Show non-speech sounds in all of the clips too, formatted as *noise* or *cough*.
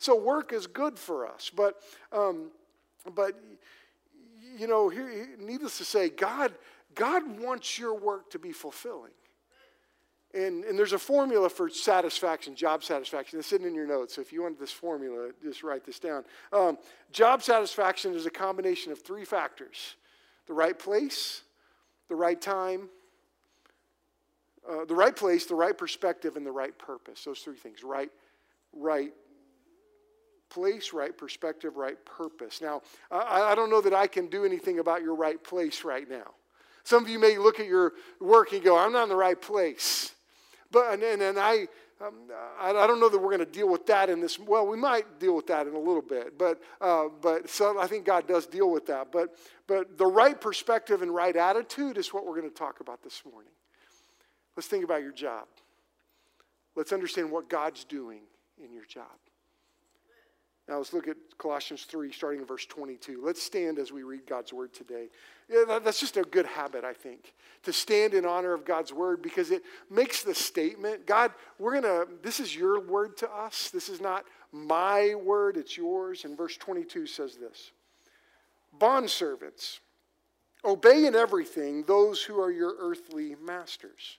so work is good for us. But, um, but you know, here, needless to say, God, God wants your work to be fulfilling. And, and there's a formula for satisfaction, job satisfaction. It's sitting in your notes. So if you want this formula, just write this down. Um, job satisfaction is a combination of three factors the right place, the right time, uh, the right place, the right perspective, and the right purpose. Those three things right, right place, right perspective, right purpose. Now, I, I don't know that I can do anything about your right place right now. Some of you may look at your work and go, I'm not in the right place. But, and, and, and I, um, I, I, don't know that we're going to deal with that in this. Well, we might deal with that in a little bit, but, uh, but so I think God does deal with that. But, but the right perspective and right attitude is what we're going to talk about this morning. Let's think about your job. Let's understand what God's doing in your job. Now let's look at Colossians 3, starting in verse 22. Let's stand as we read God's word today. Yeah, that's just a good habit, I think, to stand in honor of God's word because it makes the statement God, we're going to, this is your word to us. This is not my word, it's yours. And verse 22 says this Bondservants, obey in everything those who are your earthly masters,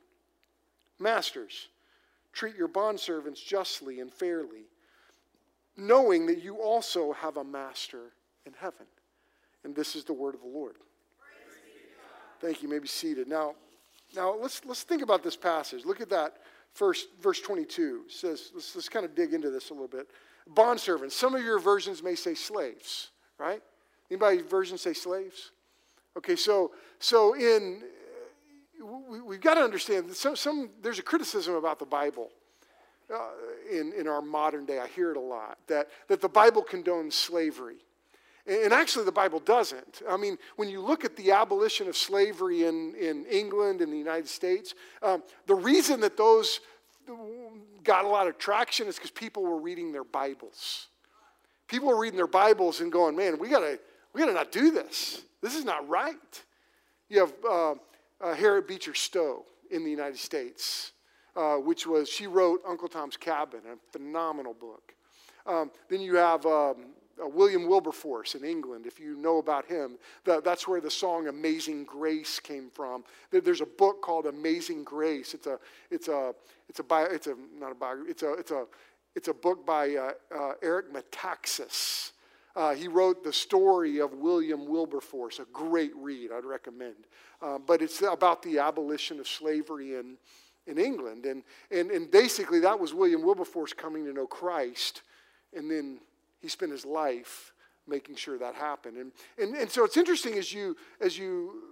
Masters, treat your bondservants justly and fairly, knowing that you also have a master in heaven. And this is the word of the Lord. Thank you. you may be seated. Now, now let's, let's think about this passage. Look at that first verse 22. It says, let's, let's kind of dig into this a little bit. Bondservants. Some of your versions may say slaves, right? Anybody version say slaves? Okay, so so in we, have got to understand that some, some, there's a criticism about the Bible uh, in, in our modern day. I hear it a lot that, that the Bible condones slavery. And actually, the Bible doesn't. I mean, when you look at the abolition of slavery in, in England and the United States, um, the reason that those got a lot of traction is because people were reading their Bibles. People were reading their Bibles and going, man, we gotta, we gotta not do this. This is not right. You have uh, uh, Harriet Beecher Stowe in the United States, uh, which was, she wrote Uncle Tom's Cabin, a phenomenal book. Um, then you have um, uh, William Wilberforce in England, if you know about him. The, that's where the song Amazing Grace came from. There's a book called Amazing Grace. It's a, it's a, it's a, bio, it's a not a biography, it's a, it's a, it's a book by uh, uh, Eric Metaxas. Uh, he wrote the story of William Wilberforce, a great read, I'd recommend. Uh, but it's about the abolition of slavery in, in England. And, and, and basically, that was William Wilberforce coming to know Christ, and then he spent his life making sure that happened. And, and, and so it's interesting as you, as you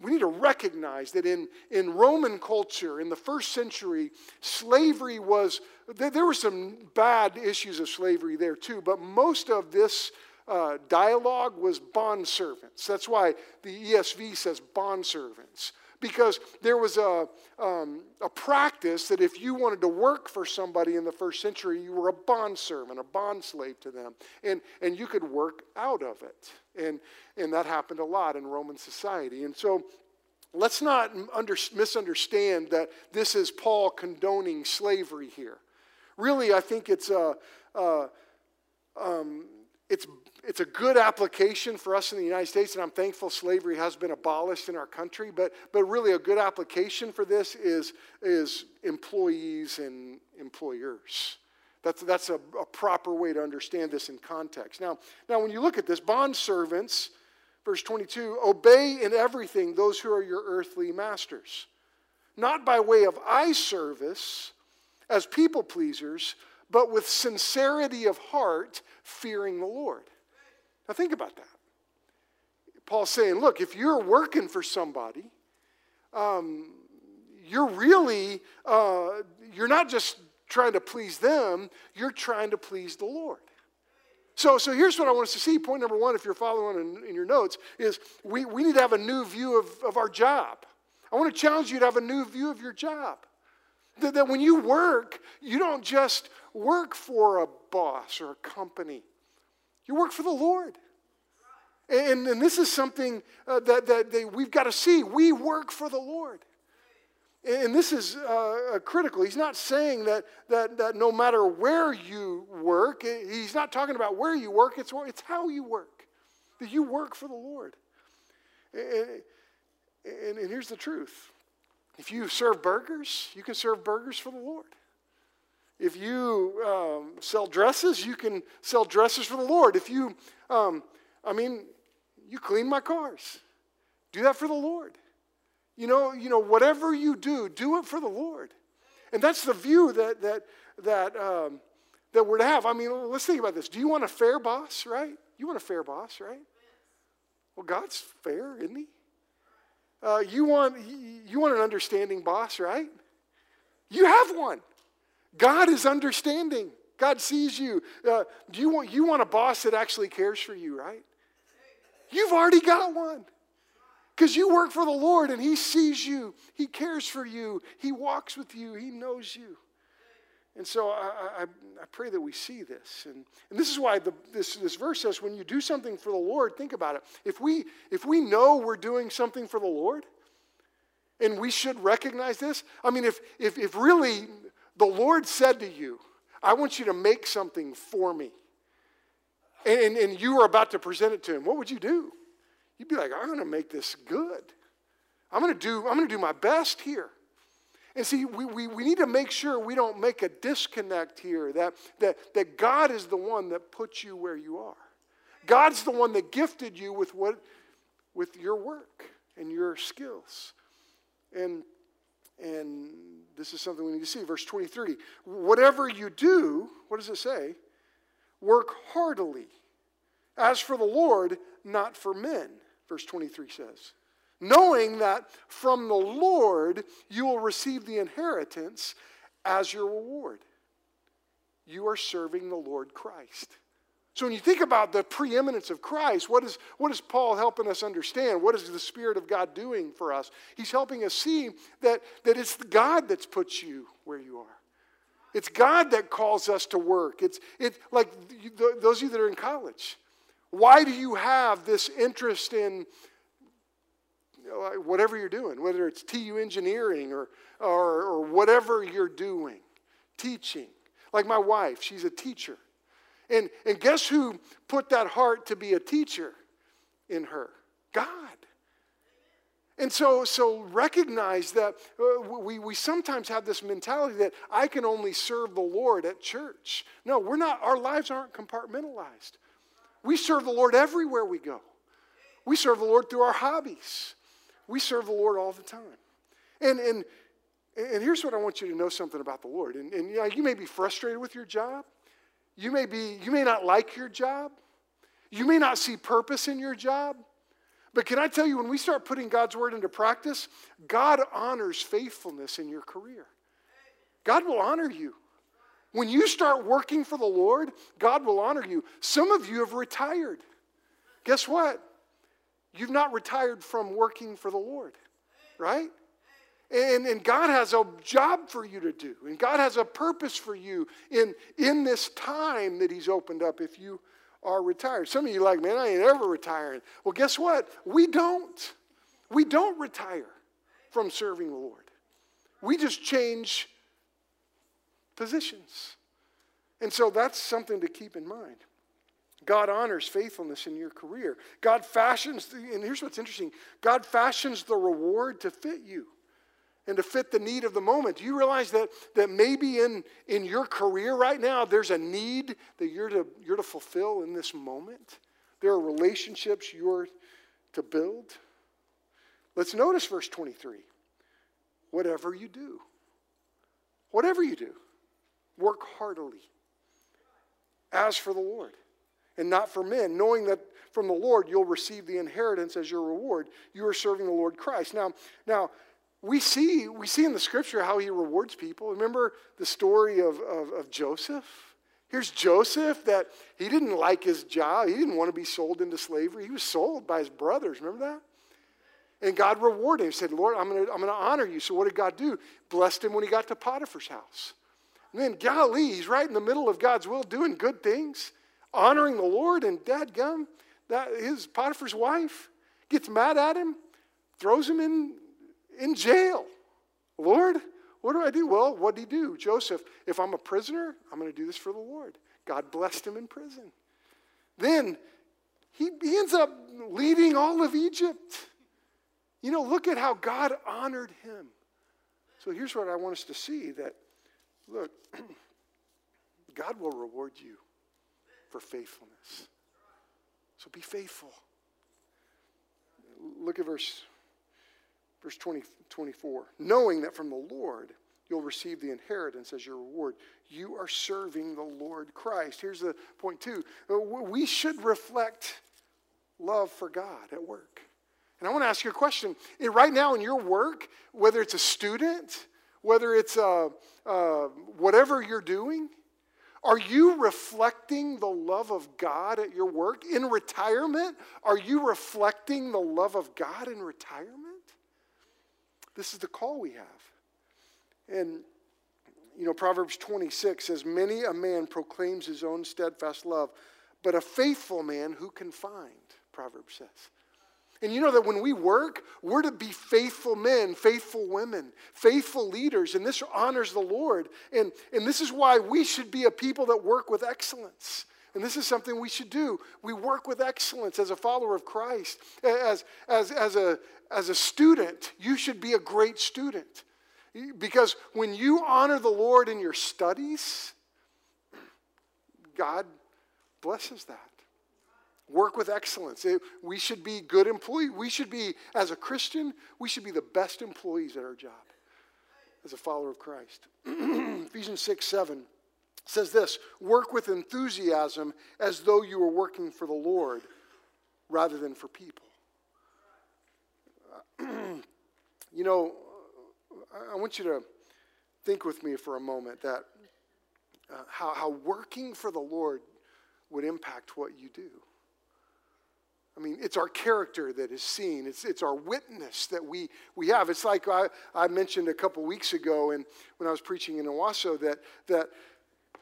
we need to recognize that in, in Roman culture, in the first century, slavery was, there, there were some bad issues of slavery there too, but most of this uh, dialogue was bond servants. That's why the ESV says bond servants, because there was a, um, a practice that if you wanted to work for somebody in the first century, you were a bond servant, a bond slave to them, and, and you could work out of it. And, and that happened a lot in Roman society. And so let's not under, misunderstand that this is Paul condoning slavery here. Really, I think it's a. a um, it's it's a good application for us in the United States, and I'm thankful slavery has been abolished in our country. But, but really, a good application for this is, is employees and employers. That's, that's a, a proper way to understand this in context. Now, now, when you look at this, bond servants, verse 22, obey in everything those who are your earthly masters, not by way of eye service as people pleasers, but with sincerity of heart, fearing the Lord. Now, think about that. Paul's saying, look, if you're working for somebody, um, you're really, uh, you're not just trying to please them, you're trying to please the Lord. So, so here's what I want us to see. Point number one, if you're following in, in your notes, is we, we need to have a new view of, of our job. I want to challenge you to have a new view of your job. That, that when you work, you don't just work for a boss or a company, you work for the Lord. And, and this is something uh, that, that they, we've got to see. We work for the Lord. And this is uh, critical. He's not saying that, that, that no matter where you work, he's not talking about where you work, it's, it's how you work. That you work for the Lord. And, and, and here's the truth if you serve burgers, you can serve burgers for the Lord. If you um, sell dresses, you can sell dresses for the Lord. If you, um, I mean, you clean my cars, do that for the Lord. You know, you know, whatever you do, do it for the Lord. And that's the view that that that um, that we're to have. I mean, let's think about this. Do you want a fair boss, right? You want a fair boss, right? Well, God's fair, isn't He? Uh, you want you want an understanding boss, right? You have one. God is understanding. God sees you. Uh, do you want you want a boss that actually cares for you, right? You've already got one. Because you work for the Lord and He sees you, He cares for you, He walks with you, He knows you. And so I, I, I pray that we see this. And, and this is why the, this, this verse says when you do something for the Lord, think about it. If we, if we know we're doing something for the Lord, and we should recognize this, I mean, if, if, if really the Lord said to you, I want you to make something for me, and, and, and you were about to present it to Him, what would you do? You'd be like, I'm going to make this good. I'm going to do, I'm going to do my best here. And see, we, we, we need to make sure we don't make a disconnect here that, that, that God is the one that puts you where you are. God's the one that gifted you with, what, with your work and your skills. And, and this is something we need to see. Verse 23 Whatever you do, what does it say? Work heartily, as for the Lord, not for men verse 23 says. Knowing that from the Lord you will receive the inheritance as your reward. You are serving the Lord Christ. So when you think about the preeminence of Christ, what is, what is Paul helping us understand? What is the Spirit of God doing for us? He's helping us see that, that it's God that's put you where you are. It's God that calls us to work. It's it, like those of you that are in college. Why do you have this interest in you know, whatever you're doing, whether it's TU engineering or, or, or whatever you're doing, teaching? Like my wife, she's a teacher. And, and guess who put that heart to be a teacher in her? God. And so, so recognize that uh, we, we sometimes have this mentality that I can only serve the Lord at church. No, we're not, our lives aren't compartmentalized. We serve the Lord everywhere we go. We serve the Lord through our hobbies. We serve the Lord all the time. And, and, and here's what I want you to know something about the Lord. And, and know, you may be frustrated with your job. You may, be, you may not like your job. You may not see purpose in your job. But can I tell you, when we start putting God's word into practice, God honors faithfulness in your career. God will honor you. When you start working for the Lord, God will honor you. Some of you have retired. Guess what? You've not retired from working for the Lord, right? And, and God has a job for you to do, and God has a purpose for you in, in this time that He's opened up if you are retired. Some of you like, man, I ain't ever retiring. Well, guess what? We don't. We don't retire from serving the Lord. We just change positions. And so that's something to keep in mind. God honors faithfulness in your career. God fashions, the, and here's what's interesting God fashions the reward to fit you and to fit the need of the moment. Do you realize that, that maybe in, in your career right now, there's a need that you're to, you're to fulfill in this moment? There are relationships you're to build. Let's notice verse 23. Whatever you do, whatever you do, Work heartily as for the Lord and not for men, knowing that from the Lord you'll receive the inheritance as your reward. You are serving the Lord Christ. Now, now we see we see in the scripture how he rewards people. Remember the story of, of, of Joseph? Here's Joseph that he didn't like his job. He didn't want to be sold into slavery. He was sold by his brothers. Remember that? And God rewarded him. He said, Lord, I'm going to I'm going to honor you. So what did God do? Blessed him when he got to Potiphar's house. And then Galilee, he's right in the middle of God's will, doing good things, honoring the Lord, and dadgum, that his Potiphar's wife gets mad at him, throws him in, in jail. Lord, what do I do? Well, what did he do? Joseph, if I'm a prisoner, I'm going to do this for the Lord. God blessed him in prison. Then he, he ends up leading all of Egypt. You know, look at how God honored him. So here's what I want us to see that, look, *clears throat* God will reward you for faithfulness. So be faithful. Look at verse Verse 20, 24. Knowing that from the Lord you'll receive the inheritance as your reward. You are serving the Lord Christ. Here's the point, too. Uh, we should reflect love for God at work. And I want to ask you a question. Right now in your work, whether it's a student, whether it's a, uh, uh, whatever you're doing, are you reflecting the love of God at your work? In retirement, are you reflecting the love of God in retirement? This is the call we have. And, you know, Proverbs 26 says, Many a man proclaims his own steadfast love, but a faithful man who can find, Proverbs says. And you know that when we work, we're to be faithful men, faithful women, faithful leaders, and this honors the Lord. And, and this is why we should be a people that work with excellence. And this is something we should do. We work with excellence as a follower of Christ. As, as, as, a, as a student, you should be a great student. Because when you honor the Lord in your studies, God blesses that. Work with excellence. We should be good employees. We should be, as a Christian, we should be the best employees at our job as a follower of Christ. *clears throat* Ephesians 6 7 says this work with enthusiasm as though you were working for the Lord rather than for people. *clears throat* you know, I want you to think with me for a moment that uh, how, how working for the Lord would impact what you do. I mean, it's our character that is seen. It's, it's our witness that we, we have. It's like I, I mentioned a couple weeks ago and when I was preaching in Owasso that, that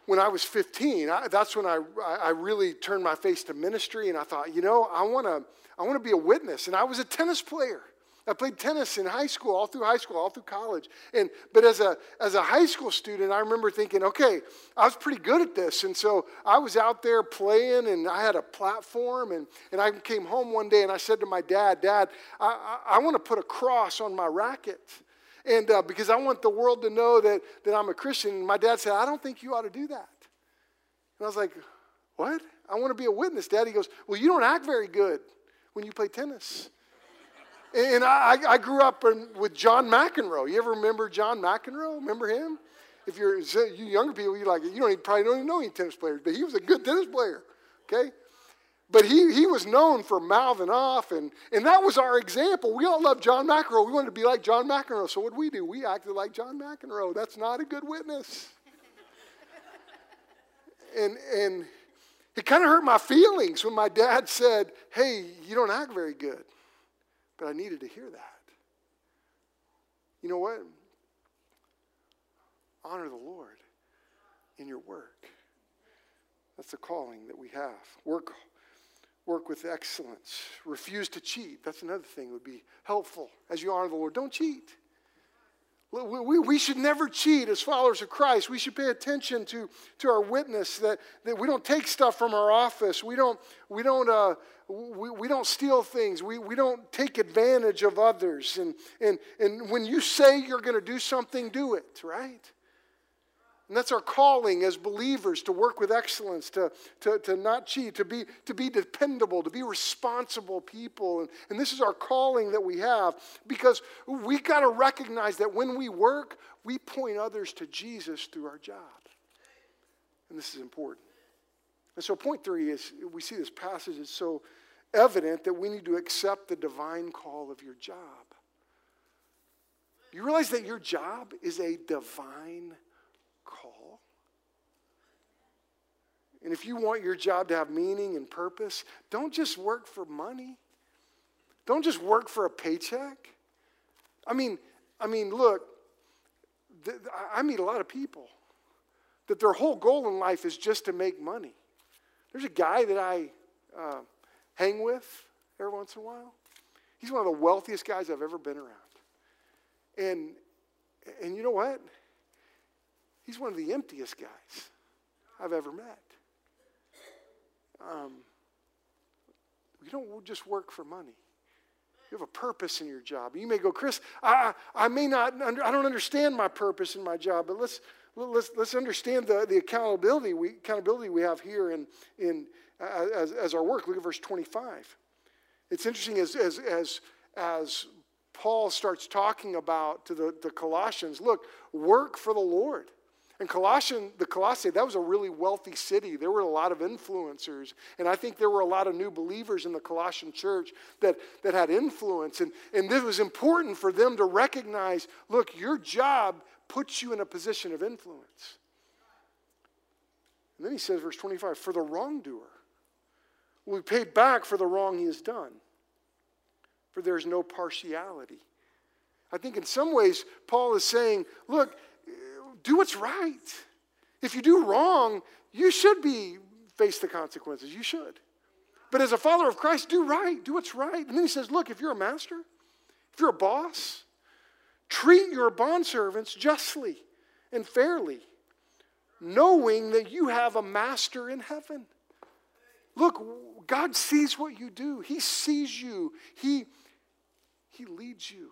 when I was 15, I, that's when I, I really turned my face to ministry and I thought, you know, I want to I wanna be a witness. And I was a tennis player. I played tennis in high school, all through high school, all through college. And but as a as a high school student, I remember thinking, okay, I was pretty good at this. And so I was out there playing and I had a platform and, and I came home one day and I said to my dad, Dad, I, I, I want to put a cross on my racket. And uh, because I want the world to know that, that I'm a Christian. And my dad said, I don't think you ought to do that. And I was like, What? I want to be a witness, Dad. He goes, Well, you don't act very good when you play tennis. And I, I grew up in, with John McEnroe. You ever remember John McEnroe? Remember him? If you're you younger people, you like you don't even, probably don't even know any tennis players, but he was a good tennis player. Okay, but he, he was known for mouthing off, and, and that was our example. We all loved John McEnroe. We wanted to be like John McEnroe. So what we do? We acted like John McEnroe. That's not a good witness. *laughs* and, and it kind of hurt my feelings when my dad said, Hey, you don't act very good. But I needed to hear that. You know what? Honor the Lord in your work. That's the calling that we have. Work work with excellence. Refuse to cheat. That's another thing that would be helpful as you honor the Lord. Don't cheat. We, we should never cheat as followers of Christ. We should pay attention to, to our witness that, that we don't take stuff from our office. We don't, we don't, uh, we, we don't steal things. We, we don't take advantage of others. And, and, and when you say you're going to do something, do it, right? And that's our calling as believers to work with excellence, to, to, to not cheat, to be, to be dependable, to be responsible people. And, and this is our calling that we have because we got to recognize that when we work, we point others to Jesus through our job. And this is important. And so, point three is we see this passage is so evident that we need to accept the divine call of your job. You realize that your job is a divine call. and if you want your job to have meaning and purpose, don't just work for money. Don't just work for a paycheck. I mean, I mean, look, th- I meet a lot of people that their whole goal in life is just to make money. There's a guy that I uh, hang with every once in a while. He's one of the wealthiest guys I've ever been around. And, and you know what? He's one of the emptiest guys I've ever met. Um, you don't just work for money. You have a purpose in your job. You may go, Chris, I, I may not, under, I don't understand my purpose in my job, but let's, let's, let's understand the, the accountability, we, accountability we have here in, in, as, as our work. Look at verse 25. It's interesting as, as, as, as Paul starts talking about to the, the Colossians, look, work for the Lord. And Colossian, the Colossae, that was a really wealthy city. There were a lot of influencers. And I think there were a lot of new believers in the Colossian church that, that had influence. And, and it was important for them to recognize look, your job puts you in a position of influence. And then he says, verse 25, for the wrongdoer will be paid back for the wrong he has done, for there's no partiality. I think in some ways, Paul is saying, look, do what's right. If you do wrong, you should be face the consequences. You should. But as a follower of Christ, do right. Do what's right. And then he says, look, if you're a master, if you're a boss, treat your bondservants justly and fairly, knowing that you have a master in heaven. Look, God sees what you do. He sees you. He, he leads you.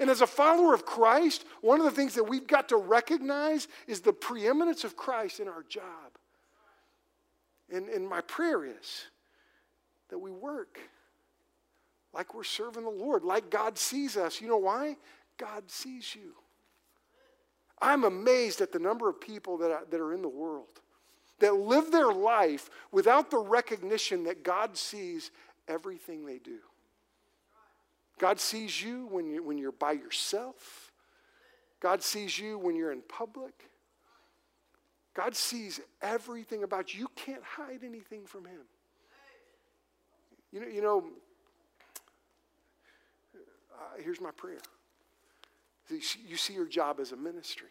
And as a follower of Christ, one of the things that we've got to recognize is the preeminence of Christ in our job. And, and my prayer is that we work like we're serving the Lord, like God sees us. You know why? God sees you. I'm amazed at the number of people that are, that are in the world that live their life without the recognition that God sees everything they do. God sees you when, you when you're by yourself. God sees you when you're in public. God sees everything about you. You can't hide anything from Him. You know, you know uh, here's my prayer. You see your job as a ministry.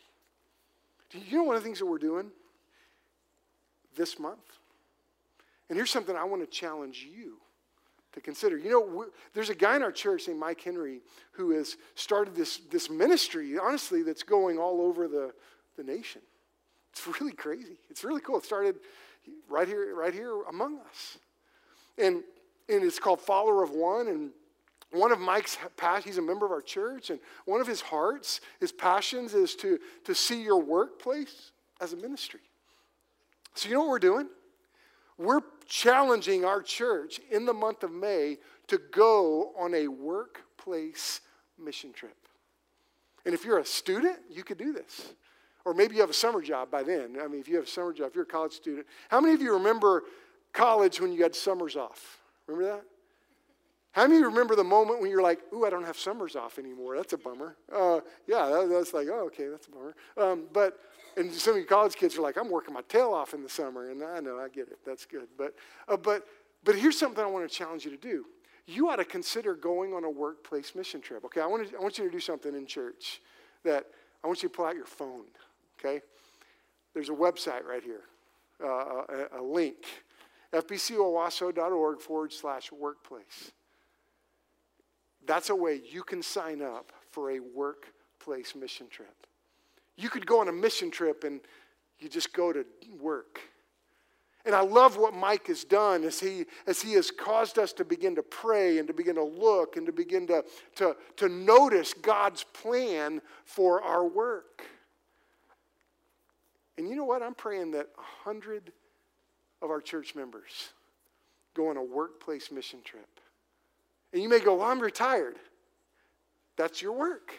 Do you know one of the things that we're doing this month? And here's something I want to challenge you to consider. You know, there's a guy in our church named Mike Henry who has started this, this ministry, honestly, that's going all over the, the nation. It's really crazy. It's really cool. It started right here, right here among us. And, and it's called Follower of One. And one of Mike's passions, he's a member of our church, and one of his hearts, his passions is to, to see your workplace as a ministry. So you know what we're doing? We're challenging our church in the month of May to go on a workplace mission trip. And if you're a student, you could do this. Or maybe you have a summer job by then. I mean, if you have a summer job, if you're a college student. How many of you remember college when you had summers off? Remember that? How many of you remember the moment when you're like, ooh, I don't have summers off anymore? That's a bummer. Uh, yeah, that, that's like, oh, okay, that's a bummer. Um, but and some of you college kids are like, I'm working my tail off in the summer. And I know, I get it. That's good. But, uh, but, but here's something I want to challenge you to do. You ought to consider going on a workplace mission trip. Okay, I want, to, I want you to do something in church that I want you to pull out your phone. Okay? There's a website right here, uh, a, a link fbcowasso.org forward slash workplace. That's a way you can sign up for a workplace mission trip. You could go on a mission trip and you just go to work. And I love what Mike has done as he, as he has caused us to begin to pray and to begin to look and to begin to, to, to notice God's plan for our work. And you know what? I'm praying that a hundred of our church members go on a workplace mission trip. And you may go, Well, I'm retired. That's your work.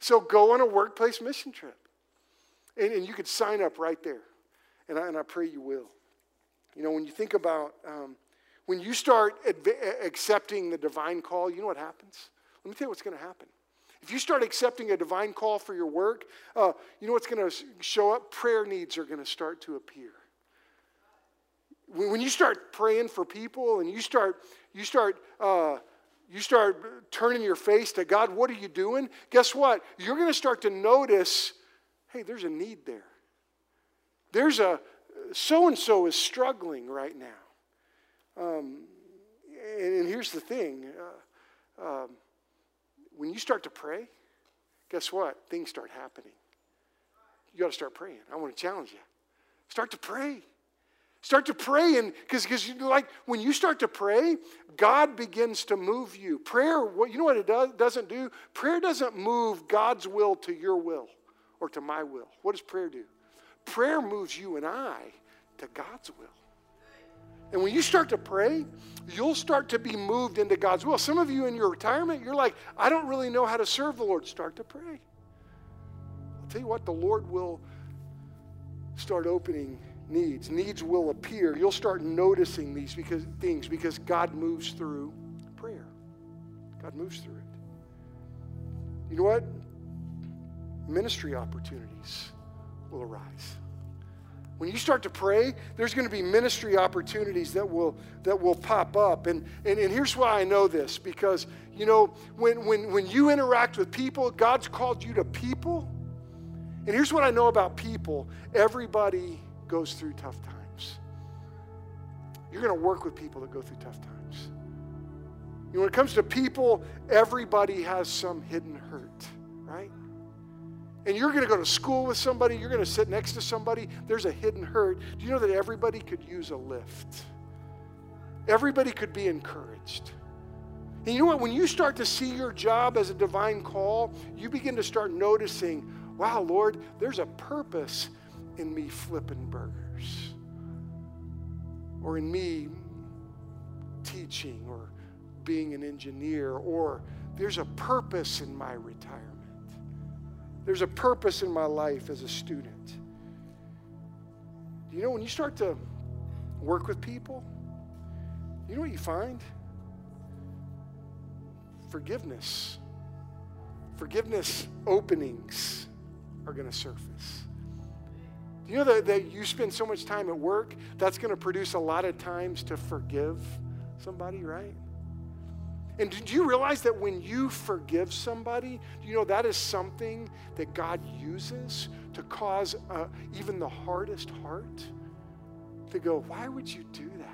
So go on a workplace mission trip. And, and you could sign up right there. And I, and I pray you will. You know, when you think about, um, when you start adv- accepting the divine call, you know what happens? Let me tell you what's going to happen. If you start accepting a divine call for your work, uh, you know what's going to show up? Prayer needs are going to start to appear. when you start praying for people and you start, you start, uh, you start turning your face to God, what are you doing? Guess what? You're going to start to notice hey, there's a need there. There's a, so and so is struggling right now. Um, and, and, here's the thing uh, um, when you start to pray, guess what? Things start happening. You got to start praying. I want to challenge you. Start to pray. Start to pray, and because like when you start to pray, God begins to move you. Prayer, what you know what it does, doesn't do? Prayer doesn't move God's will to your will or to my will. What does prayer do? Prayer moves you and I to God's will. And when you start to pray, you'll start to be moved into God's will. Some of you in your retirement, you're like, I don't really know how to serve the Lord. Start to pray. I'll tell you what, the Lord will start opening needs. Needs will appear. You'll start noticing these because, things because God moves through prayer. God moves through it. You know what? Ministry opportunities will arise. When you start to pray, there's going to be ministry opportunities that will that will pop up. And, and, and here's why I know this because you know when, when when you interact with people, God's called you to people. And here's what I know about people everybody goes through tough times. You're going to work with people that go through tough times. You know, when it comes to people, everybody has some hidden hurt, right? And you're going to go to school with somebody, you're going to sit next to somebody, there's a hidden hurt. Do you know that everybody could use a lift? Everybody could be encouraged. And you know what? When you start to see your job as a divine call, you begin to start noticing, wow, Lord, there's a purpose in me flipping burgers or in me teaching or being an engineer or there's a purpose in my retirement. There's a purpose in my life as a student. You know when you start to work with people, you know what you find? Forgiveness. Forgiveness openings are going to surface. You know that, that you spend so much time at work, that's going to produce a lot of times to forgive somebody, right? And do you realize that when you forgive somebody, you know that is something that God uses to cause uh, even the hardest heart to go, why would you do that?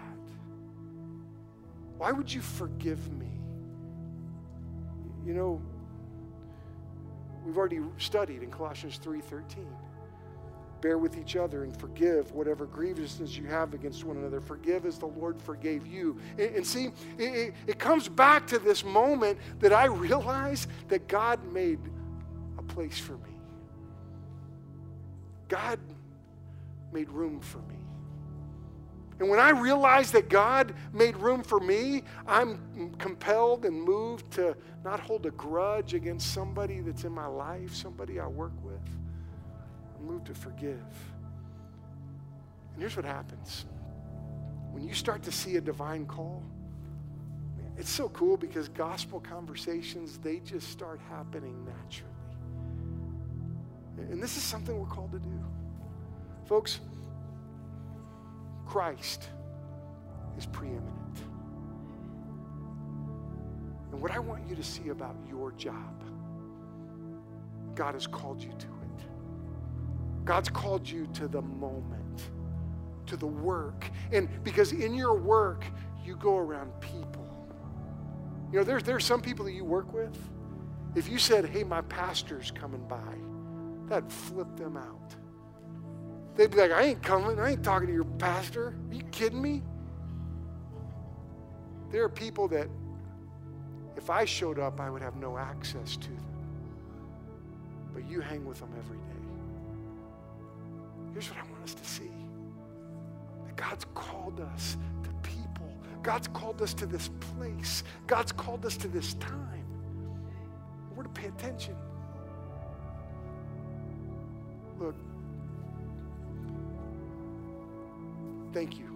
Why would you forgive me? You know, we've already studied in Colossians 3:13 bear with each other and forgive whatever grievances you have against one another. Forgive as the Lord forgave you. And, and see, it, it comes back to this moment that I realize that God made a place for me. God made room for me. And when I realize that God made room for me, I'm compelled and moved to not hold a grudge against somebody that's in my life, somebody I work with moved to forgive. And here's what happens when you start to see a divine call, it's so cool because gospel conversations, they just start happening naturally. And this is something we're called to do. Folks, Christ is preeminent. And what I want you to see about your job, God has called you to God's called you to the moment, to the work. And because in your work, you go around people. You know, there's, there's some people that you work with. If you said, hey, my pastor's coming by, that'd flip them out. They'd be like, I ain't coming. I ain't talking to your pastor. Are you kidding me? There are people that, if I showed up, I would have no access to them. But you hang with them every day. Here's what I want us to see that God's called us to people, God's called us to this place, God's called us to this time. We're to pay attention. Look, thank you.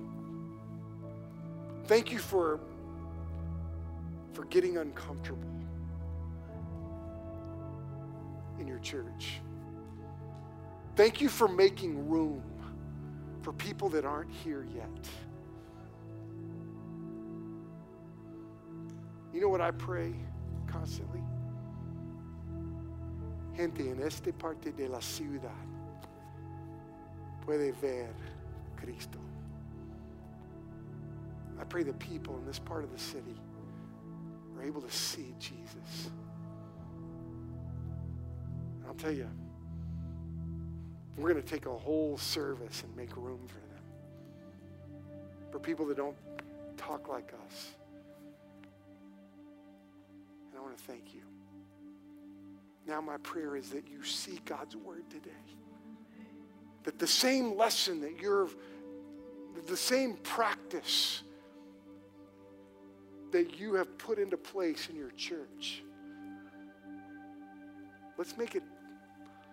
Thank you for, for getting uncomfortable in your church. Thank you for making room for people that aren't here yet. You know what I pray constantly? Gente en esta parte de la ciudad puede ver Cristo. I pray the people in this part of the city are able to see Jesus. I'll tell you, we're going to take a whole service and make room for them. For people that don't talk like us. And I want to thank you. Now, my prayer is that you see God's word today. That the same lesson that you're, the same practice that you have put into place in your church, let's make it,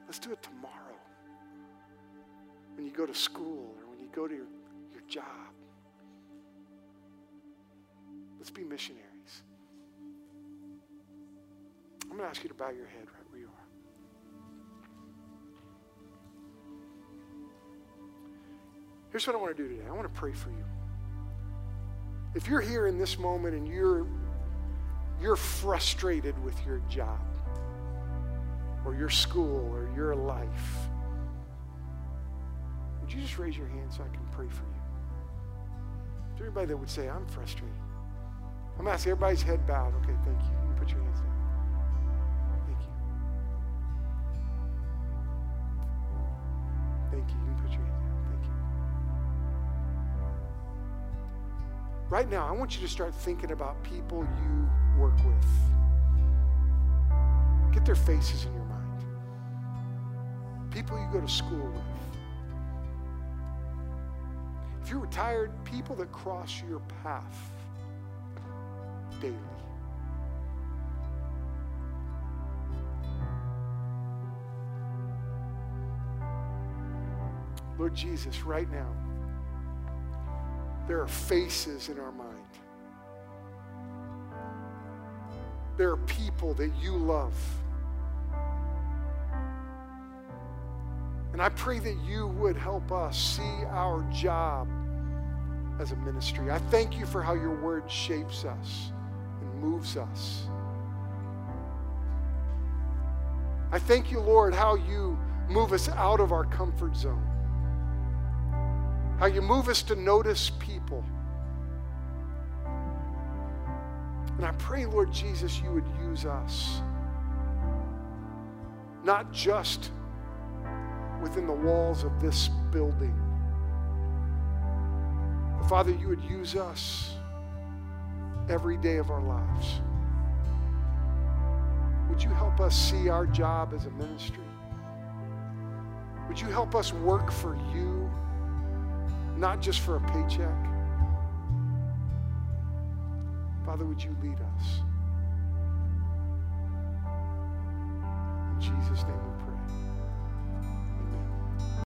let's do it tomorrow. When you go to school or when you go to your, your job. Let's be missionaries. I'm going to ask you to bow your head right where you are. Here's what I want to do today I want to pray for you. If you're here in this moment and you're, you're frustrated with your job or your school or your life, would you just raise your hand so I can pray for you? Is there anybody that would say, I'm frustrated? I'm asking everybody's head bowed. Okay, thank you. You can put your hands down. Thank you. Thank you. You can put your hands down. Thank you. Right now, I want you to start thinking about people you work with. Get their faces in your mind. People you go to school with. If you're retired, people that cross your path daily. Lord Jesus, right now, there are faces in our mind. There are people that you love. And I pray that you would help us see our job as a ministry. I thank you for how your word shapes us and moves us. I thank you, Lord, how you move us out of our comfort zone, how you move us to notice people. And I pray, Lord Jesus, you would use us, not just within the walls of this building. Father, you would use us every day of our lives. Would you help us see our job as a ministry? Would you help us work for you, not just for a paycheck? Father, would you lead us? In Jesus' name